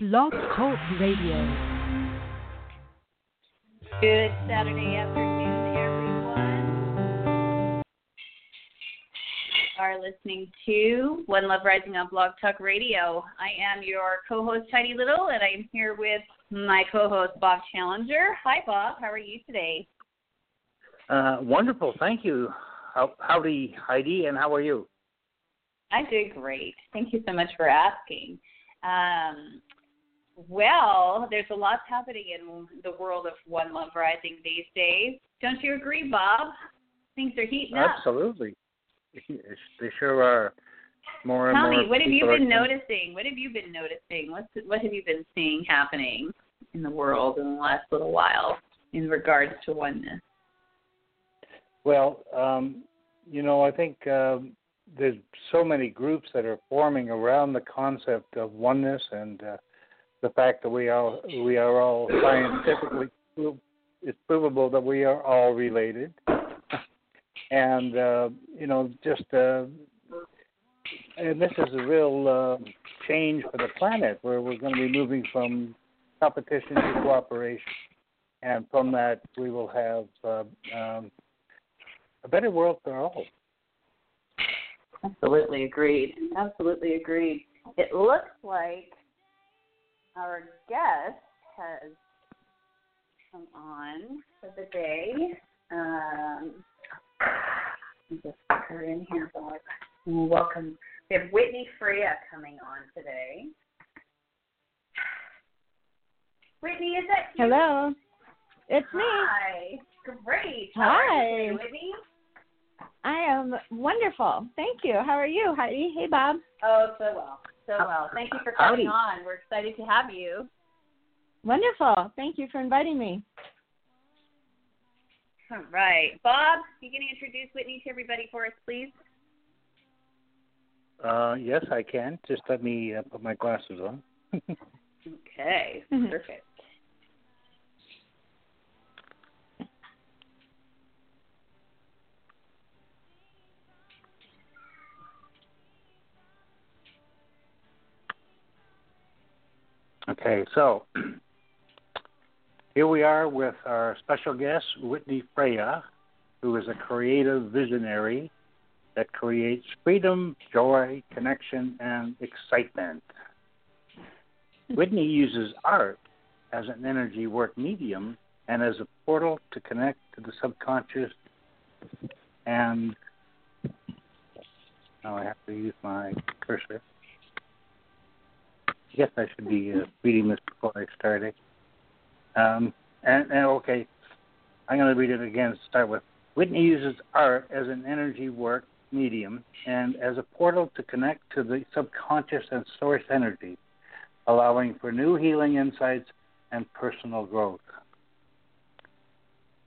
Blog Talk Radio. Good Saturday afternoon, everyone. You are listening to One Love Rising on Blog Talk Radio. I am your co-host Heidi Little, and I'm here with my co-host Bob Challenger. Hi, Bob. How are you today? Uh, wonderful, thank you. How, howdy, Heidi, and how are you? I'm doing great. Thank you so much for asking. Um, well, there's a lot happening in the world of One Love Rising these days. Don't you agree, Bob? Things are heating up. Absolutely. They sure are. More Tell and more me, what have you been noticing? What have you been noticing? What's what have you been seeing happening in the world in the last little while in regards to oneness? Well, um, you know, I think um, there's so many groups that are forming around the concept of oneness and uh, the fact that we are we are all scientifically it's provable that we are all related, and uh, you know, just uh, and this is a real uh, change for the planet where we're going to be moving from competition to cooperation, and from that we will have uh, um, a better world for all. Absolutely agreed. Absolutely agreed. It looks like our guest has come on for the day. Um, just put her in here. Welcome. We have Whitney Freya coming on today. Whitney, is that you? Hello. It's me. Hi. Great. How are you Hi. Whitney? I am wonderful. Thank you. How are you, Heidi? Hey, Bob. Oh, so well. So well. Thank you for coming Howdy. on. We're excited to have you. Wonderful. Thank you for inviting me. All right. Bob, you going to introduce Whitney to everybody for us, please? Uh, yes, I can. Just let me uh, put my glasses on. Okay. Mhm. Perfect. Okay, so here we are with our special guest, Whitney Freya, who is a creative visionary that creates freedom, joy, connection, and excitement. Whitney uses art as an energy work medium and as a portal to connect to the subconscious and now I have to use my cursor. Guess I should be uh, reading this before I start it. Um, and, and okay, I'm going to read it again to start with. Whitney uses art as an energy work medium and as a portal to connect to the subconscious and source energy, allowing for new healing insights and personal growth.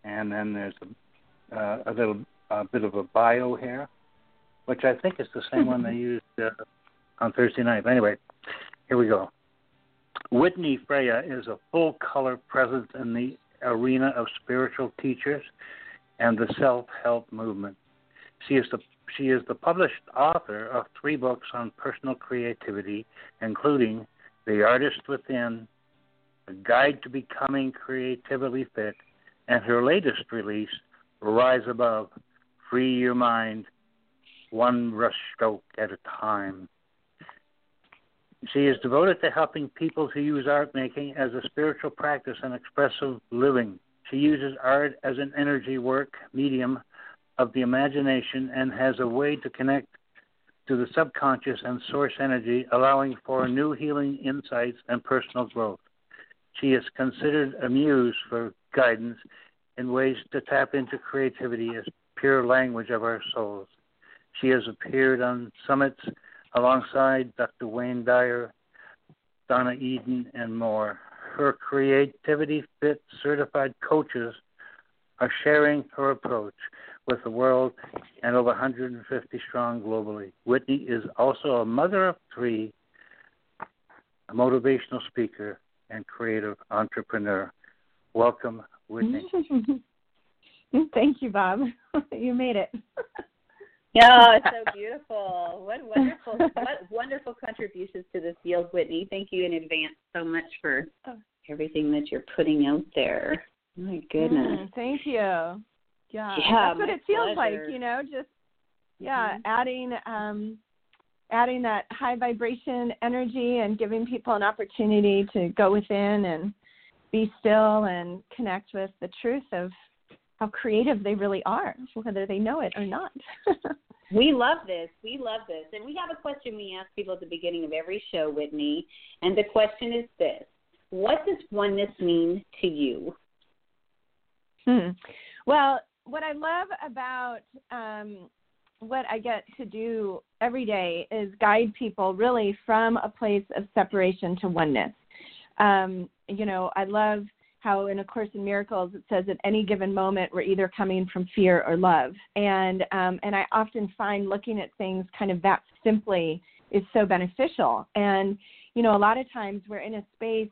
And then there's a, uh, a little a bit of a bio here, which I think is the same one they used uh, on Thursday night. Anyway, here we go. Whitney Freya is a full color presence in the arena of spiritual teachers and the self help movement. She is the she is the published author of three books on personal creativity, including The Artist Within, A Guide to Becoming Creatively Fit, and her latest release, Rise Above, Free Your Mind, One Brush Stroke at a Time. She is devoted to helping people to use art making as a spiritual practice and expressive living. She uses art as an energy work medium of the imagination and has a way to connect to the subconscious and source energy, allowing for new healing insights and personal growth. She is considered a muse for guidance in ways to tap into creativity as pure language of our souls. She has appeared on summits alongside Dr. Wayne Dyer, Donna Eden, and more. Her Creativity Fit certified coaches are sharing her approach with the world and over 150 strong globally. Whitney is also a mother of three, a motivational speaker, and creative entrepreneur. Welcome, Whitney. Thank you, Bob. you made it. Yeah, it's so beautiful. What wonderful, what wonderful contributions to the field, Whitney. Thank you in advance so much for Oh. everything that you're putting out there. My goodness. Mm, thank you. Yeah, Yeah, that's what it feels pleasure. like. You know, just yeah, Mhm. adding um, adding that high vibration energy and giving people an opportunity to go within and be still and connect with the truth of how creative they really are, whether they know it or not. We love this. We love this. And we have a question we ask people at the beginning of every show, Whitney. And the question is this What does oneness mean to you? Hmm. Well, what I love about um, what I get to do every day is guide people really from a place of separation to oneness. Um, you know, I love how in A Course in Miracles it says at any given moment we're either coming from fear or love, and um, and I often find looking at things kind of that simply is so beneficial. And you know, a lot of times we're in a space,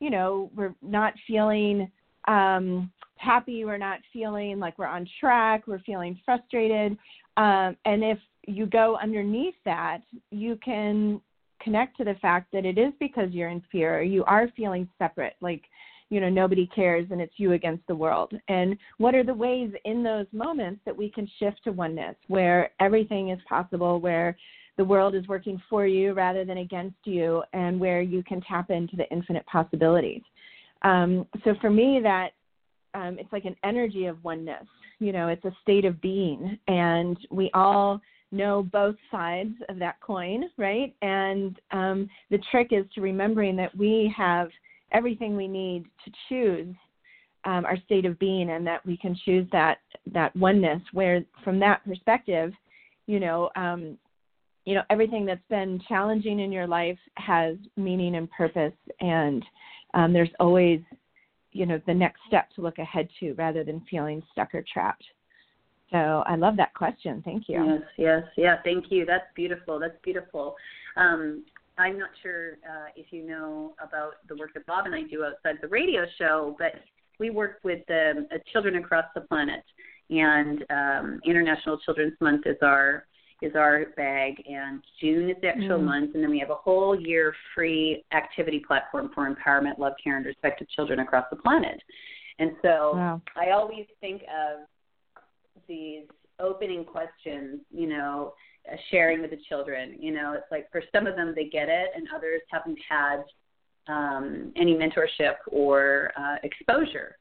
you know, we're not feeling um, happy, we're not feeling like we're on track, we're feeling frustrated. Um, and if you go underneath that, you can connect to the fact that it is because you're in fear you are feeling separate, like, you know, nobody cares and it's you against the world. And what are the ways in those moments that we can shift to oneness where everything is possible, where the world is working for you rather than against you, and where you can tap into the infinite possibilities? Um, so for me, that um, it's like an energy of oneness. You know, it's a state of being, and we all know both sides of that coin, right? And um, the trick is to remembering that we have everything we need to choose um, our state of being, and that we can choose that that oneness. Where, from that perspective, you know, um, you know, everything that's been challenging in your life has meaning and purpose, and um, there's always you know the next step to look ahead to rather than feeling stuck or trapped so i love that question thank you Yes, yes, yeah. Thank you. That's beautiful. That's beautiful. Um, I'm not sure uh, if you know about the work that Bob and I do outside the radio show, but we work with um, uh, children across the planet, and um, International Children's Month is our is our bag, and June is the actual Mm. month, and then we have a whole year free activity platform for empowerment, love, care, and respect of children across the planet. And so wow I always think of these opening questions, you know, sharing with the children. You know, it's like for some of them they get it, and others haven't had um, any mentorship or uh, exposure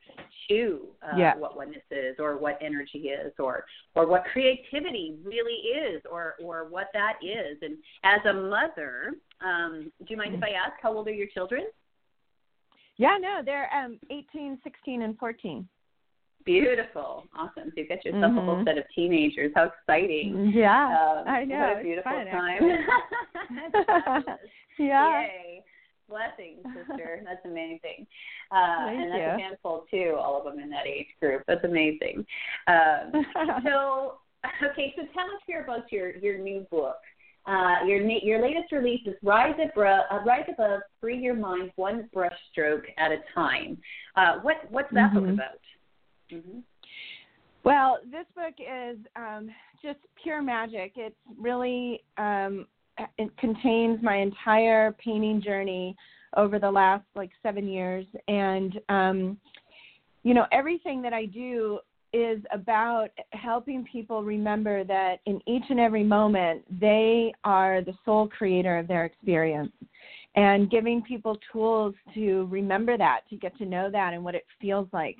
to uh, Yeah. what oneness is, or what energy is, or or what creativity really is, or or what that is. And as a mother, um, do you mind if I ask how old are your children? yeah no they're um 18 16 and 14 Beautiful, awesome. So you've got yourself a whole Mhm. set of teenagers. How exciting! yeah Um, i know What a beautiful fun, time. Yeah Yay. Blessings, sister. That's amazing. Uh, Thank and that's you. a handful, too, all of them in that age group. That's amazing. Um, so, okay, so tell us here about your, your new book. Uh, your your latest release is Rise, Abro- uh, Rise Above, Free Your Mind One Brushstroke at a Time. Uh, what What's that book Mhm. about? Hmm Well, this book is um, just pure magic. It's really um, it contains my entire painting journey over the last like seven years, and um, you know everything that I do is about helping people remember that in each and every moment they are the sole creator of their experience. And giving people tools to remember that to get to know that and what it feels like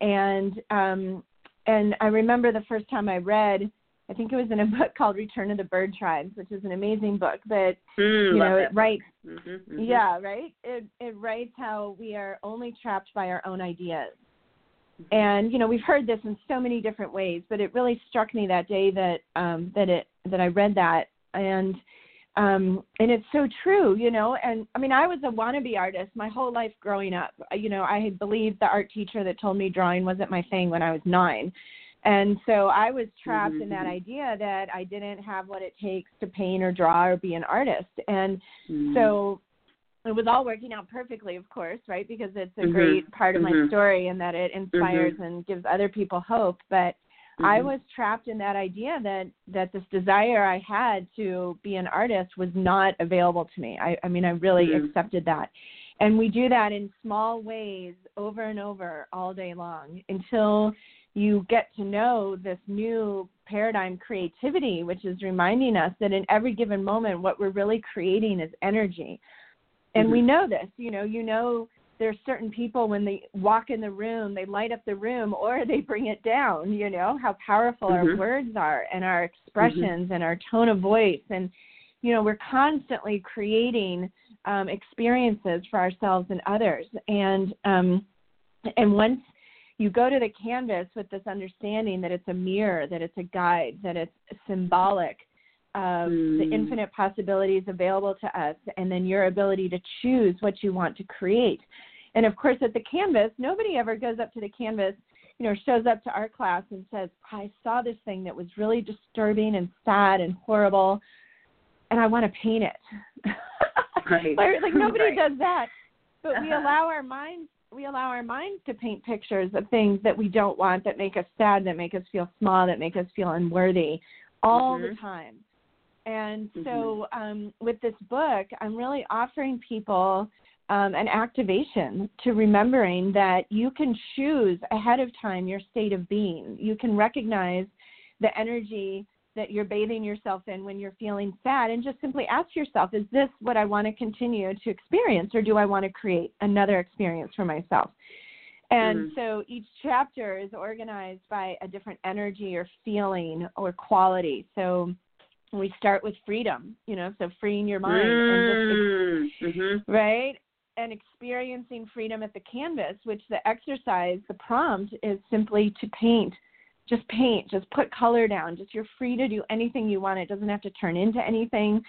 and um and I remember the first time I read, I think it was in a book called Return of the Bird Tribes, which is an amazing book. But Mm, you know, it writes, Mm-hmm, mm-hmm. yeah, right. It it writes how we are only trapped by our own ideas, Mm-hmm. and you know we've heard this in so many different ways. But it really struck me that day that um, that it that I read that, and um, and it's so true, you know. And I mean, I was a wannabe artist my whole life growing up. You know, I had believed the art teacher that told me drawing wasn't my thing when I was nine. And so I was trapped in that Mhm. idea that I didn't have what it takes to paint or draw or be an artist. And Mhm. so it was all working out perfectly, of course, right? Because it's a Mhm. great part of my Mhm. story and that it inspires and gives other people hope. But Mm-hmm. I was trapped in that idea that that this desire I had to be an artist was not available to me. I, I mean, I really Mhm. accepted that. And we do that in small ways over and over all day long until you get to know this new paradigm creativity, which is reminding us that in every given moment, what we're really creating is energy. And we Mhm. know this, you know, you know, there's certain people when they walk in the room, they light up the room or they bring it down, you know, how powerful our Mhm. words are and our expressions and our tone of voice. And, you know, we're constantly creating um, experiences for ourselves and others. And, um, and once you go to the canvas with this understanding that it's a mirror, that it's a guide, that it's symbolic of the Mm. infinite possibilities available to us, and then your ability to choose what you want to create. And of course, at the canvas, nobody ever goes up to the canvas, you know, shows up to our class and says, I saw this thing that was really disturbing and sad and horrible, and I want to paint it. Right. like, nobody Right. does that. But we Uh-huh. allow our minds we allow our minds to paint pictures of things that we don't want, that make us sad, that make us feel small, that make us feel unworthy all the Mhm. time. And Mm-hmm. so um, with this book, I'm really offering people um, an activation to remembering that you can choose ahead of time your state of being. You can recognize the energy that you're bathing yourself in when you're feeling sad and just simply ask yourself is this what I want to continue to experience or do I want to create another experience for myself? And Mhm. so each chapter is organized by a different energy or feeling or quality. So we start with freedom, you know, so freeing your mind and just Mm. Mhm. right? And experiencing freedom at the canvas, which the exercise, the prompt is simply to paint. Just paint, just put color down. Just you're free to do anything you want. It doesn't have to turn into anything.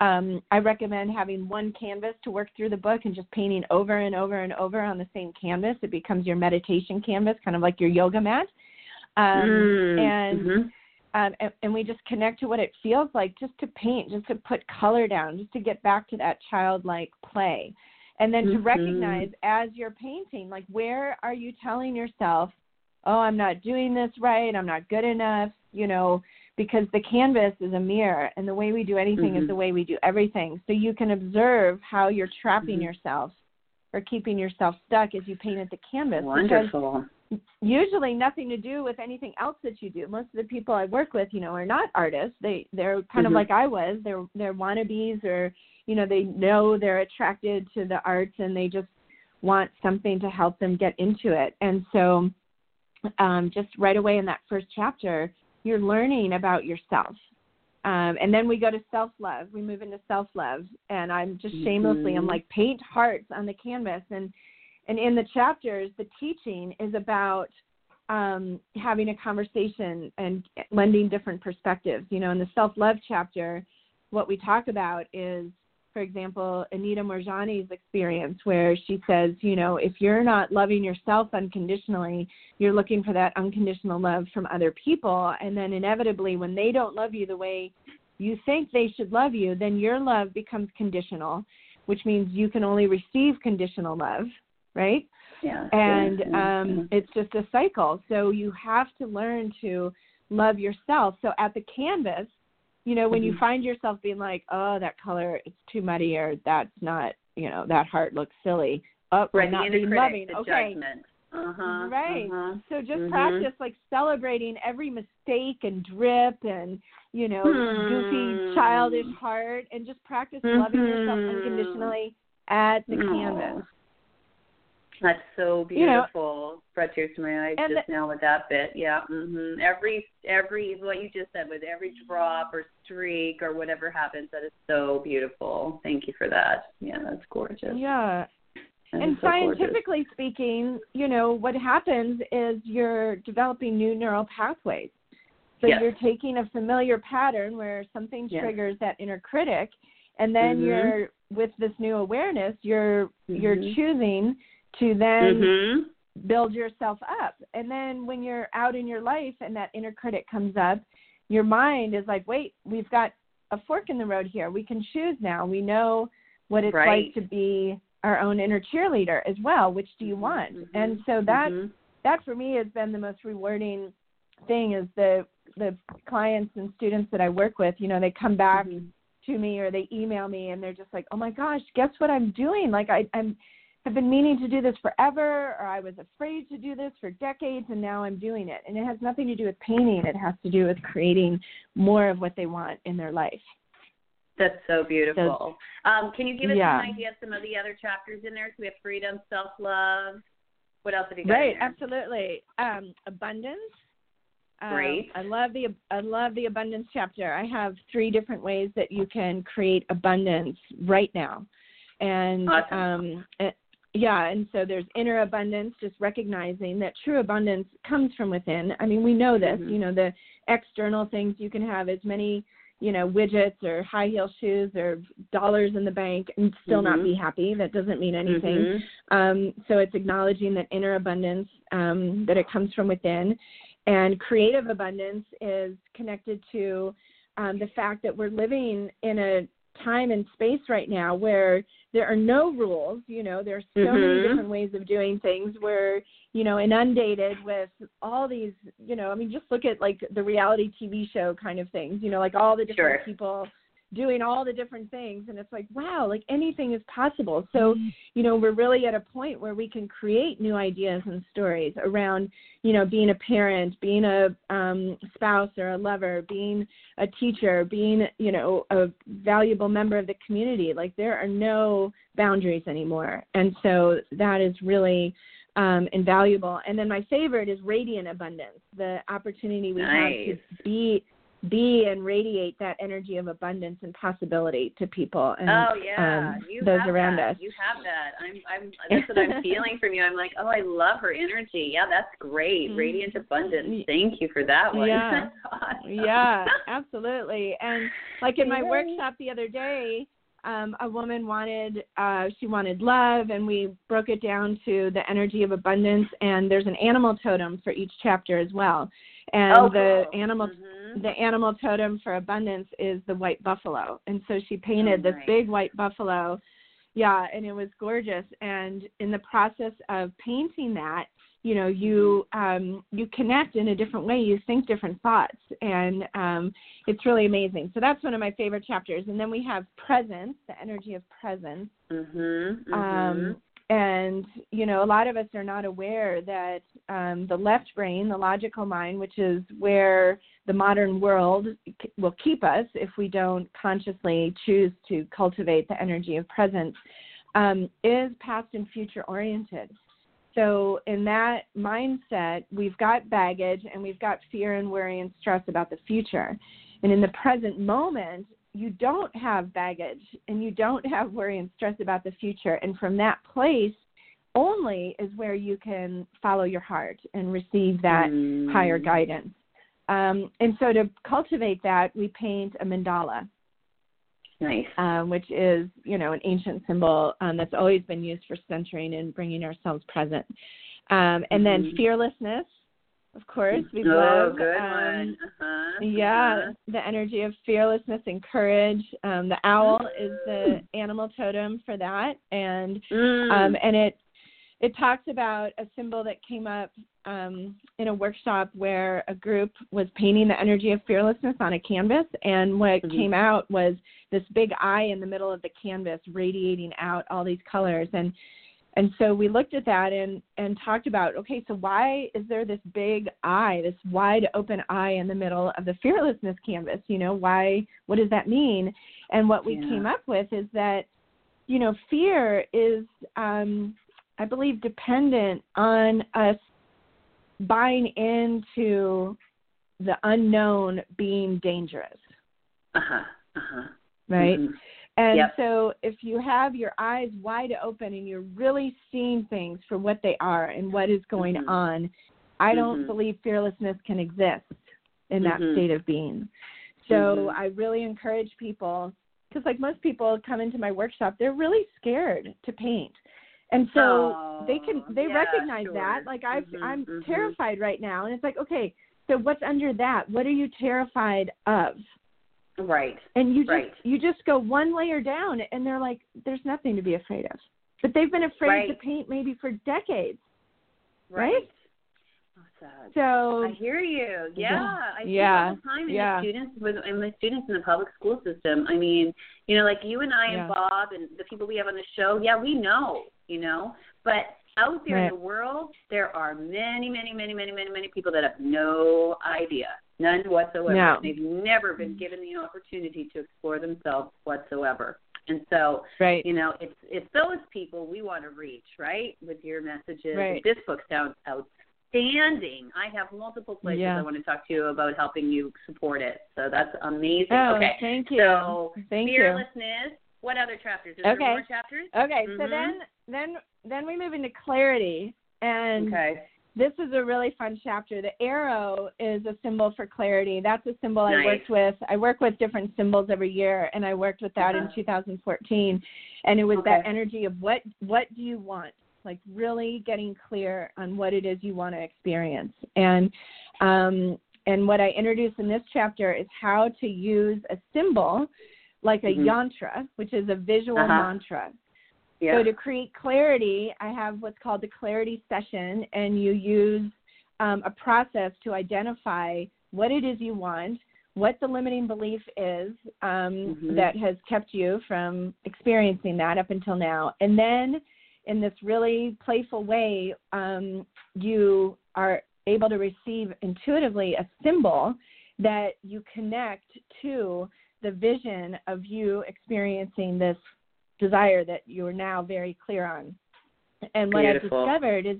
Um, I recommend having one canvas to work through the book and just painting over and over and over on the same canvas. It becomes your meditation canvas, kind of like your yoga mat. Um, Mm. and Mhm. um, and, and we just connect to what it feels like just to paint, just to put color down, just to get back to that childlike play. And then to Mhm. recognize as you're painting, like where are you telling yourself, oh, I'm not doing this right, I'm not good enough, you know, because the canvas is a mirror and the way we do anything is Mhm. the way we do everything. So you can observe how you're trapping Mhm. yourself or keeping yourself stuck as you paint at the canvas. Wonderful. usually nothing to do with anything else that you do. Most of the people I work with, you know, are not artists. They they're kind of Mhm. like I was. They're they're wannabes or you know, they know they're attracted to the arts and they just want something to help them get into it. And so um just right away in that first chapter, you're learning about yourself. Um, and then we go to self love. We move into self love, and I'm just shamelessly, I'm Mhm. like paint hearts on the canvas, and and in the chapters, the teaching is about um, having a conversation and lending different perspectives. You know, in the self love chapter, what we talk about is, for example, Anita Moorjani's experience, where she says, you know, if you're not loving yourself unconditionally, you're looking for that unconditional love from other people. And then inevitably, when they don't love you the way you think they should love you, then your love becomes conditional, which means you can only receive conditional love, right? Yeah. and yeah, um, it's just a cycle. So you have to learn to love yourself. So at the canvas, you know, when you Mhm. find yourself being like, "Oh, that color it's too muddy," or "That's not," you know, "That heart looks silly," oh, Right. Not being loving. the okay, judgment. Uh-huh. right. Uh-huh. So just Mhm. practice like celebrating every mistake and drip and you know goofy Hmm. childish heart, and just practice loving yourself Mhm. unconditionally at the canvas. That's so You know- beautiful. Brought tears to my eyes just the- now with that bit. Yeah. hmm Every every what you just said with every drop or streak or whatever happens, that is so beautiful. Thank you for that. Yeah, that's gorgeous. Yeah, That and so gorgeous. scientifically speaking, you know, what happens is you're developing new neural pathways. So Yes. you're taking a familiar pattern where something Yes. triggers that inner critic and then Mhm. you're with this new awareness, you're you're Mhm. choosing to then Mhm. build yourself up. And then when you're out in your life and that inner critic comes up, your mind is like, "Wait, we've got a fork in the road here. We can choose now. We know what it's Right. like to be our own inner cheerleader as well. Which do you want?" Mhm. And so that Mhm. that for me has been the most rewarding thing is the the clients and students that I work with, you know, they come back Mhm. to me or they email me and they're just like, "Oh my gosh, guess what I'm doing? Like I I'm have been meaning to do this forever or I was afraid to do this for decades and now I'm doing it." And it has nothing to do with painting. It has to do with creating more of what they want in their life. That's so beautiful. Um, can you give us Yeah. an idea of some of the other chapters in there? So we have freedom, self love. What else have you got? Right, absolutely. Um, abundance. Um, Great. I love the I love the abundance chapter. I have three different ways that you can create abundance right now, and Awesome. um, yeah, and so there's inner abundance, just recognizing that true abundance comes from within. I mean, we know this. Mhm. You know, the external things you can have as many you know widgets or high heel shoes or dollars in the bank and still not Mhm. be happy. That doesn't mean anything. Mhm. Um, so it's acknowledging that inner abundance, um, that it comes from within. And creative abundance is connected to um, the fact that we're living in a time and space right now where there are no rules. You know, there's so many Mhm. different ways of doing things. We're, you know, inundated with all these, you know, I mean, just look at like the reality TV show kind of things, you know, like all the different Sure. people doing all the different things and it's like wow like anything is possible. So you know we're really at a point where we can create new ideas and stories around you know being a parent being a um spouse or a lover being a teacher being you know a valuable member of the community. Like there are no boundaries anymore. And so that is really um, invaluable. And then my favorite is radiant abundance the opportunity we have to be be and radiate that energy of abundance and possibility to people and Oh yeah, um, you those around that. us. You have that. I'm, I'm. That's what I'm feeling from you. I'm like, oh, I love her energy. Yeah, that's great. Mhm. Radiant abundance. Thank you for that one. Yeah. Awesome. yeah, absolutely. And like in my Yay. workshop the other day, um, a woman wanted uh, she wanted love, and we broke it down to the energy of abundance. And there's an animal totem for each chapter as well. And oh, the cool. animal Mhm. the animal totem for abundance is the white buffalo. And so she painted Oh, this big white buffalo. Yeah, and it was gorgeous. And in the process of painting that, you know, you um you connect in a different way, you think different thoughts and um it's really amazing. So that's one of my favorite chapters. And then we have presence, the energy of presence. Mhm. Mhm. Um, and you know, a lot of us are not aware that um, the left brain, the logical mind, which is where the modern world will keep us if we don't consciously choose to cultivate the energy of presence, um, is past and future oriented. So, in that mindset, we've got baggage and we've got fear and worry and stress about the future. And in the present moment, you don't have baggage and you don't have worry and stress about the future. And from that place only is where you can follow your heart and receive that Mm. higher guidance. Um, and so to cultivate that, we paint a mandala, Nice. um, which is, you know, an ancient symbol um, that's always been used for centering and bringing ourselves present. Um, and then Mhm. fearlessness, of course, we oh, love. good um, one. Uh-huh. yeah, uh-huh. the energy of fearlessness and courage. Um, the owl is the animal totem for that, and Mm. um, and it it talks about a symbol that came up um, in a workshop where a group was painting the energy of fearlessness on a canvas, and what Mhm. came out was this big eye in the middle of the canvas, radiating out all these colors, and and so we looked at that and and talked about okay, so why is there this big eye, this wide open eye in the middle of the fearlessness canvas? You know, why? What does that mean? And what we Yeah. came up with is that you know, fear is um I believe dependent on us buying into the unknown being dangerous, Uh-huh. Uh-huh. right? Mhm. And Yep. so if you have your eyes wide open and you're really seeing things for what they are and what is going Mhm. on, I don't Mhm. believe fearlessness can exist in that Mhm. state of being. So Mhm. I really encourage people because like most people come into my workshop, they're really scared to paint. And so they can Oh, they yeah, recognize sure. that. Like I Mhm, I'm mhm. terrified right now and it's like, okay, so what's under that? What are you terrified of? Right. and you just Right. you just go one layer down and they're like there's nothing to be afraid of but they've been afraid to paint maybe for decades Right. Right? Sad. So I hear you. Yeah, I see Yeah. all the time in Yeah. the students with and the students in the public school system. I mean, you know, like you and I Yeah. and Bob and the people we have on the show. Yeah, we know, you know, but out there Right. in the world, there are many, many, many, many, many, many people that have no idea, none whatsoever. No. They've never been given the opportunity to explore themselves whatsoever. And so, right. you know, it's it's those people we want to reach, right? With your messages. Right. This book sounds outstanding. I have multiple places Yeah. I want to talk to you about helping you support it. So that's amazing. Oh, okay. thank you. So Thank you. fearlessness. What other chapters? Is there Okay. more chapters? Okay, so Mhm. then then then we move into clarity and Okay. this is a really fun chapter. The arrow is a symbol for clarity. That's a symbol I worked with. I work with different symbols every year, and I worked with that in Uh-huh. 2014. And it was that energy of what what do you want? Like really getting clear on what it is you want to experience. And um, and what I introduce in this chapter is how to use a symbol like a Mhm. yantra, which is a visual Uh-huh. mantra. Yeah. So to create clarity, I have what's called the clarity session, and you use um, a process to identify what it is you want, what the limiting belief is um, Mhm. that has kept you from experiencing that up until now, and then in this really playful way, um, you are able to receive intuitively a symbol that you connect to the vision of you experiencing this desire that you're now very clear on. And what I've discovered is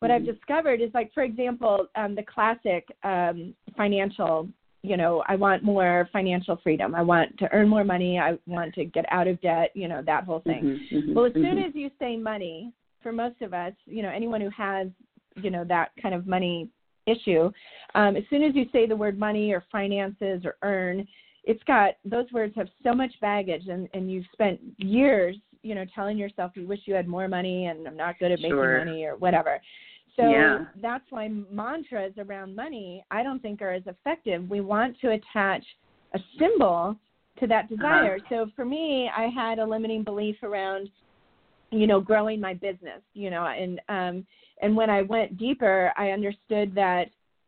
what I've Mhm. discovered is like for example, um, the classic um, financial, you know, I want more financial freedom. I want to earn more money. I want to get out of debt, you know, that whole thing. Mhm, mhm, Well, as soon mhm. as you say money, for most of us, you know, anyone who has, you know, that kind of money issue, um, as soon as you say the word money or finances or earn, it's got those words have so much baggage, and and you've spent years, you know, telling yourself you wish you had more money and I'm not good at making Sure. money or whatever. So Yeah. that's why mantras around money I don't think are as effective. We want to attach a symbol to that desire. So for me, I had a limiting belief around you know growing my business you know and um and when i went deeper i understood that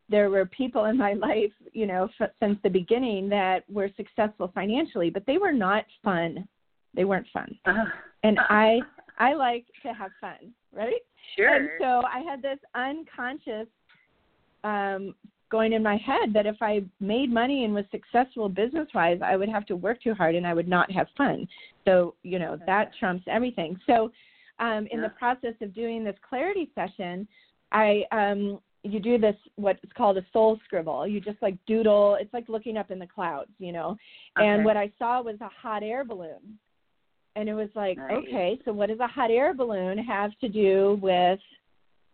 there were people in my life you know f- since the beginning that were successful financially but they were not fun they weren't fun Ah. and i i like to have fun right Sure. and so I had this unconscious um, going in my head that if I made money and was successful business wise, I would have to work too hard and I would not have fun. So, you know, that trumps everything. So, um, in the process of doing this clarity session, I um, you do this what's called a soul scribble. You just like doodle. It's like looking up in the clouds, you know. And what I saw was a hot air balloon. And it was like, Nice. okay, so what does a hot air balloon have to do with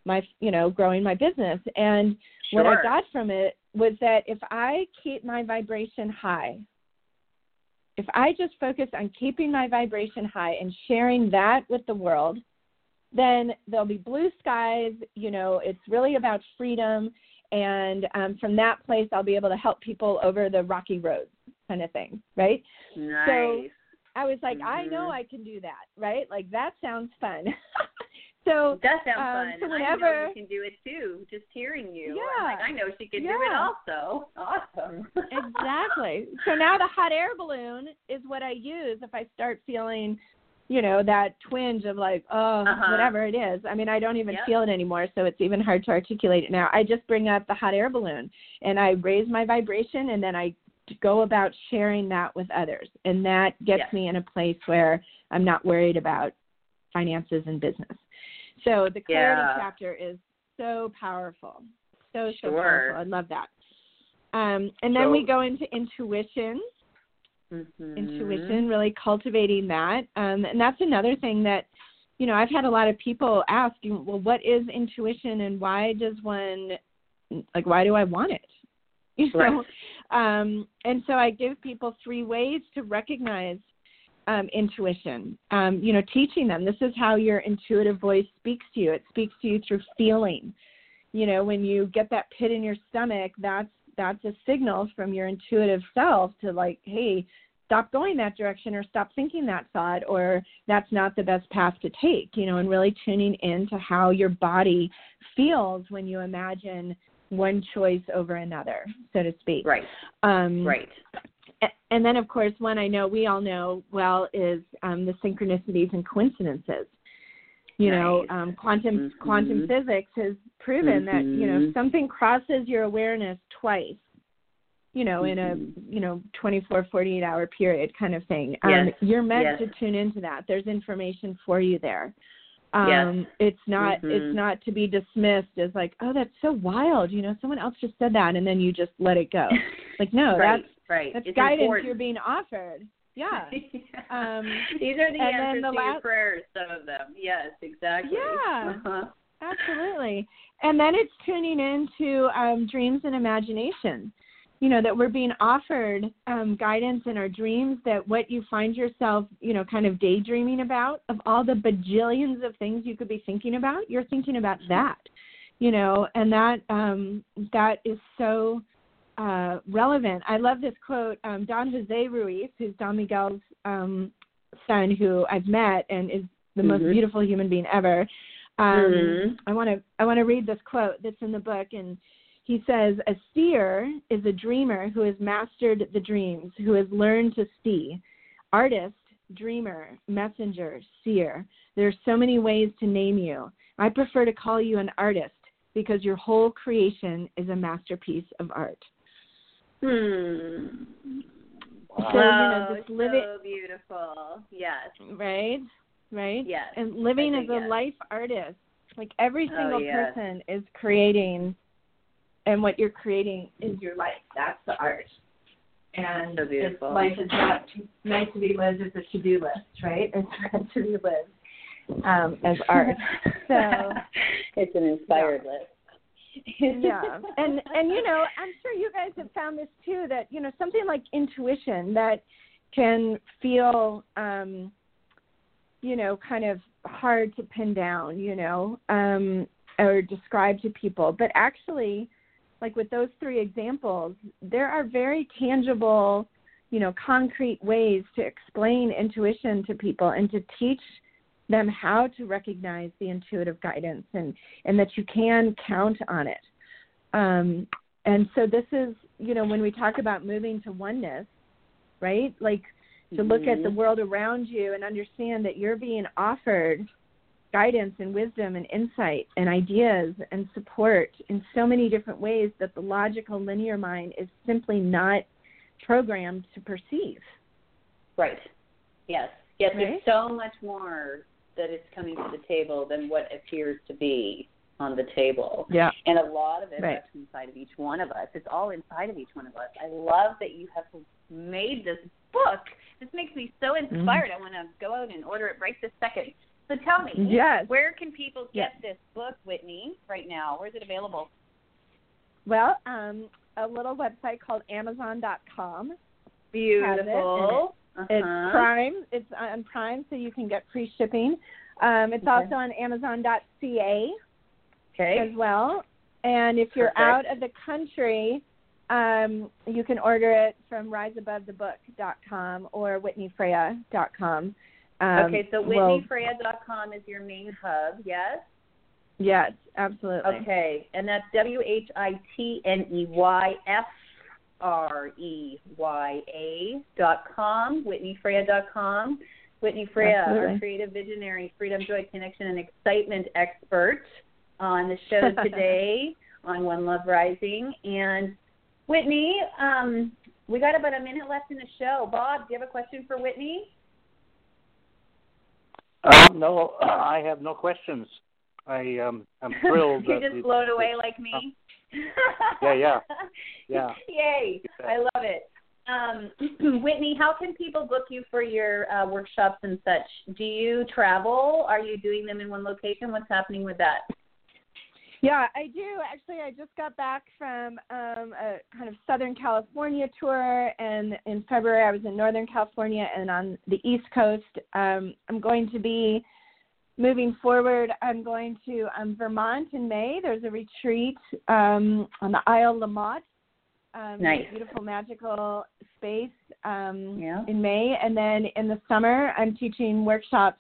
my, you know, growing my business? And what I got from it was that if I keep my vibration high, if I just focus on keeping my vibration high and sharing that with the world, then there'll be blue skies. You know, it's really about freedom. And um, from that place, I'll be able to help people over the rocky roads, kind of thing, right? Nice. I was like, I know Mhm. I can do that, right? Like that sounds fun. so It does sound um, fun. so and I know you can do it too. Just hearing you. Yeah. like, I know she can do it also. Awesome. exactly. So now the hot air balloon is what I use if I start feeling, you know, that twinge of like, oh, Uh-huh. whatever it is. I mean, I don't even Yep. feel it anymore, so it's even hard to articulate it now. I just bring up the hot air balloon and I raise my vibration and then I go about sharing that with others. And that gets Yes. me in a place where I'm not worried about finances and business. So the clarity Yeah. chapter is so powerful. So, so Sure. powerful. I love that. Um, and then So- we go into intuition. Mhm. Intuition, really cultivating that. Um, and that's another thing that, you know, I've had a lot of people ask, well, what is intuition and why does one, like, why do I want it? You know? Um, and so I give people three ways to recognize um, intuition. Um, you know, teaching them this is how your intuitive voice speaks to you. It speaks to you through feeling. You know, when you get that pit in your stomach, that's that's a signal from your intuitive self to like, hey, stop going that direction or stop thinking that thought or that's not the best path to take you know and really tuning into how your body feels when you imagine one choice over another so to speak right um right and then of course one i know we all know well is um the synchronicities and coincidences you know um quantum Mhm. quantum physics has proven that you know Mhm. something crosses your awareness twice you know in a Mhm. you know 24 48 hour period kind of thing Yes. um you're meant Yes. to tune into that there's information for you there um Yes. it's not Mhm. it's not to be dismissed as like oh that's so wild you know someone else just said that and then you just let it go like no right, that's right. that's It's guidance important. you're being offered yeah Um, These are the answers the to your prayers, some of them. Yes, exactly. Yeah. Uh-huh. Absolutely. And then it's tuning into um, dreams and imagination. You know, that we're being offered um, guidance in our dreams, that what you find yourself, you know, kind of daydreaming about, of all the bajillions of things you could be thinking about, you're thinking about that. You know, and that um, that is so uh, relevant. I love this quote. Um, Don Jose Ruiz, who's Don Miguel's um, son, who I've met and is the most Mhm. beautiful human being ever. Um, Mhm. I want to I want to read this quote that's in the book, and he says, "A seer is a dreamer who has mastered the dreams, who has learned to see. Artist, dreamer, messenger, seer. There are so many ways to name you. I prefer to call you an artist because your whole creation is a masterpiece of art." Hmm. So, you know, Oh, just live it- so beautiful. Yes. Right? Right? Yes. And living as a yes. life artist, like every Oh, single yes. person is creating, and what you're creating is your life. That's the art. And So. It's, life is not meant to be lived as a to-do list, right? It's meant to be lived um, as art. So it's an inspired list. yeah and and you know i'm sure you guys have found this too that you know something like intuition that can feel um you know kind of hard to pin down you know um or describe to people but actually like with those three examples there are very tangible you know concrete ways to explain intuition to people and to teach them how to recognize the intuitive guidance and and that you can count on it. Um, and so this is, you know, when we talk about moving to oneness, right? Like to look at the Mhm. world around you and understand that you're being offered guidance and wisdom and insight and ideas and support in so many different ways that the logical linear mind is simply not programmed to perceive. Right. Yes. Yes, there's so much more that is coming to the table than what appears to be on the table. Yeah. And a lot of it Right. is inside of each one of us. It's all inside of each one of us. I love that you have made this book. This makes me so Mm-hmm. inspired. I want to go out and order it right this second. So tell me, Yes. where can people get Yes. this book, Whitney, right now? Where's it available? Well, um, a little website called Amazon.com. Beautiful. It's Uh-huh. Prime. It's on Prime, so you can get free shipping. Um, it's Okay. also on Amazon.ca Okay. as well. And if you're Perfect. out of the country, um, you can order it from riseabovethebook.com or whitneyfreya.com. Um, okay, so we'll- whitneyfreya.com is your main hub, yes? Yes, absolutely. Okay, and that's W H I T N E Y F R E Y A dot com, WhitneyFreya dot com. Whitney Freya, our creative visionary, freedom, joy, connection, and excitement expert on the show today on One Love Rising. And Whitney, um, we got about a minute left in the show. Bob, do you have a question for Whitney? Um, no, I have no questions. I um, I'm thrilled. You're just it- blown away like me. Yeah, yeah. Yeah. Yay! I love it. Um, Whitney, how can people book you for your uh, workshops and such? Do you travel? Are you doing them in one location? What's happening with that? Yeah, I do. Actually, I just got back from um, a kind of Southern California tour, and in February I was in Northern California and on the East Coast. Um, I'm going to be moving forward. I'm going to um, Vermont in May. There's a retreat um, on the Isle La Motte um, Nice. beautiful, magical space um, Yeah. in May, and then in the summer, I'm teaching workshops.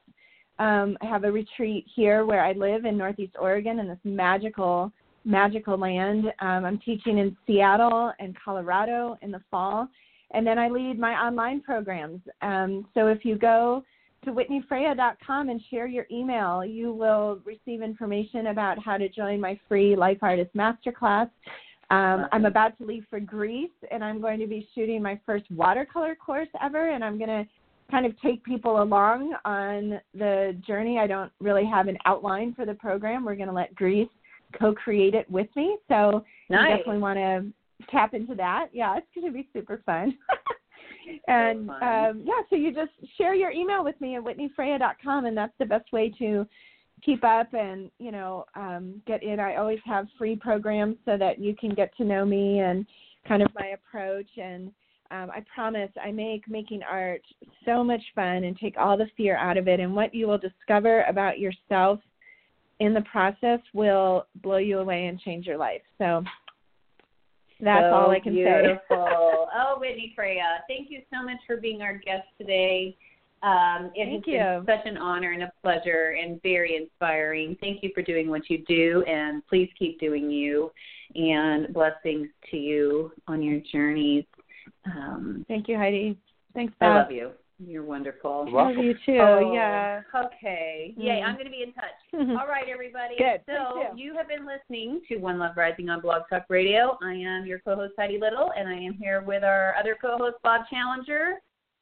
Um, I have a retreat here where I live in Northeast Oregon in this magical, magical land. Um, I'm teaching in Seattle and Colorado in the fall, and then I lead my online programs. Um, so if you go to whitneyfreya.com and share your email, you will receive information about how to join my free Life Artist Masterclass. Um, I'm about to leave for Greece, and I'm going to be shooting my first watercolor course ever, and I'm going to kind of take people along on the journey. I don't really have an outline for the program. We're going to let Greece co-create it with me, so you definitely want to tap into that. Yeah, it's going to be super fun. and fun. um, yeah, so you just share your email with me at whitneyfreya.com, and that's the best way to keep up and you know um, get in. I always have free programs so that you can get to know me and kind of my approach. And um, I promise I make making art so much fun and take all the fear out of it. And what you will discover about yourself in the process will blow you away and change your life. So that's So all I can beautiful. say. oh, Whitney Freya, thank you so much for being our guest today. Um, it Thank has you. been such an honor and a pleasure and very inspiring. Thank you for doing what you do, and please keep doing you. And blessings to you on your journeys. Um, Thank you, Heidi. Thanks, I love you. You're wonderful. You're Love you too. Oh, Yeah. Okay. Yay, Mm. I'm going to be in touch. All right, everybody. Good. So you have been listening to One Love Rising on Blog Talk Radio. I am your co-host Heidi Little, and I am here with our other co-host Bob Challenger.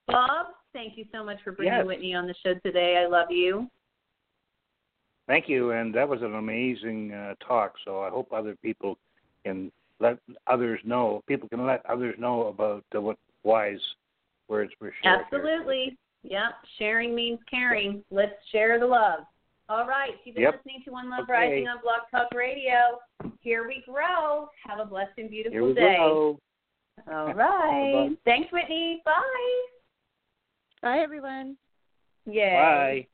Bob, thank you so much for bringing Yes. Whitney on the show today. I love you. Thank you, and that was an amazing uh, talk. So I hope other people can let others know. People can let others know about uh, what wise words were shared. here. Absolutely. Yep. Sharing means caring. Let's share the love. All right. You've been Yep. listening to One Love Okay. Rising on Blog Talk Radio. Here we grow. Have a blessed and beautiful Here we day. go. All right. Thanks, Whitney. Bye. Bye, everyone. Yay. Bye.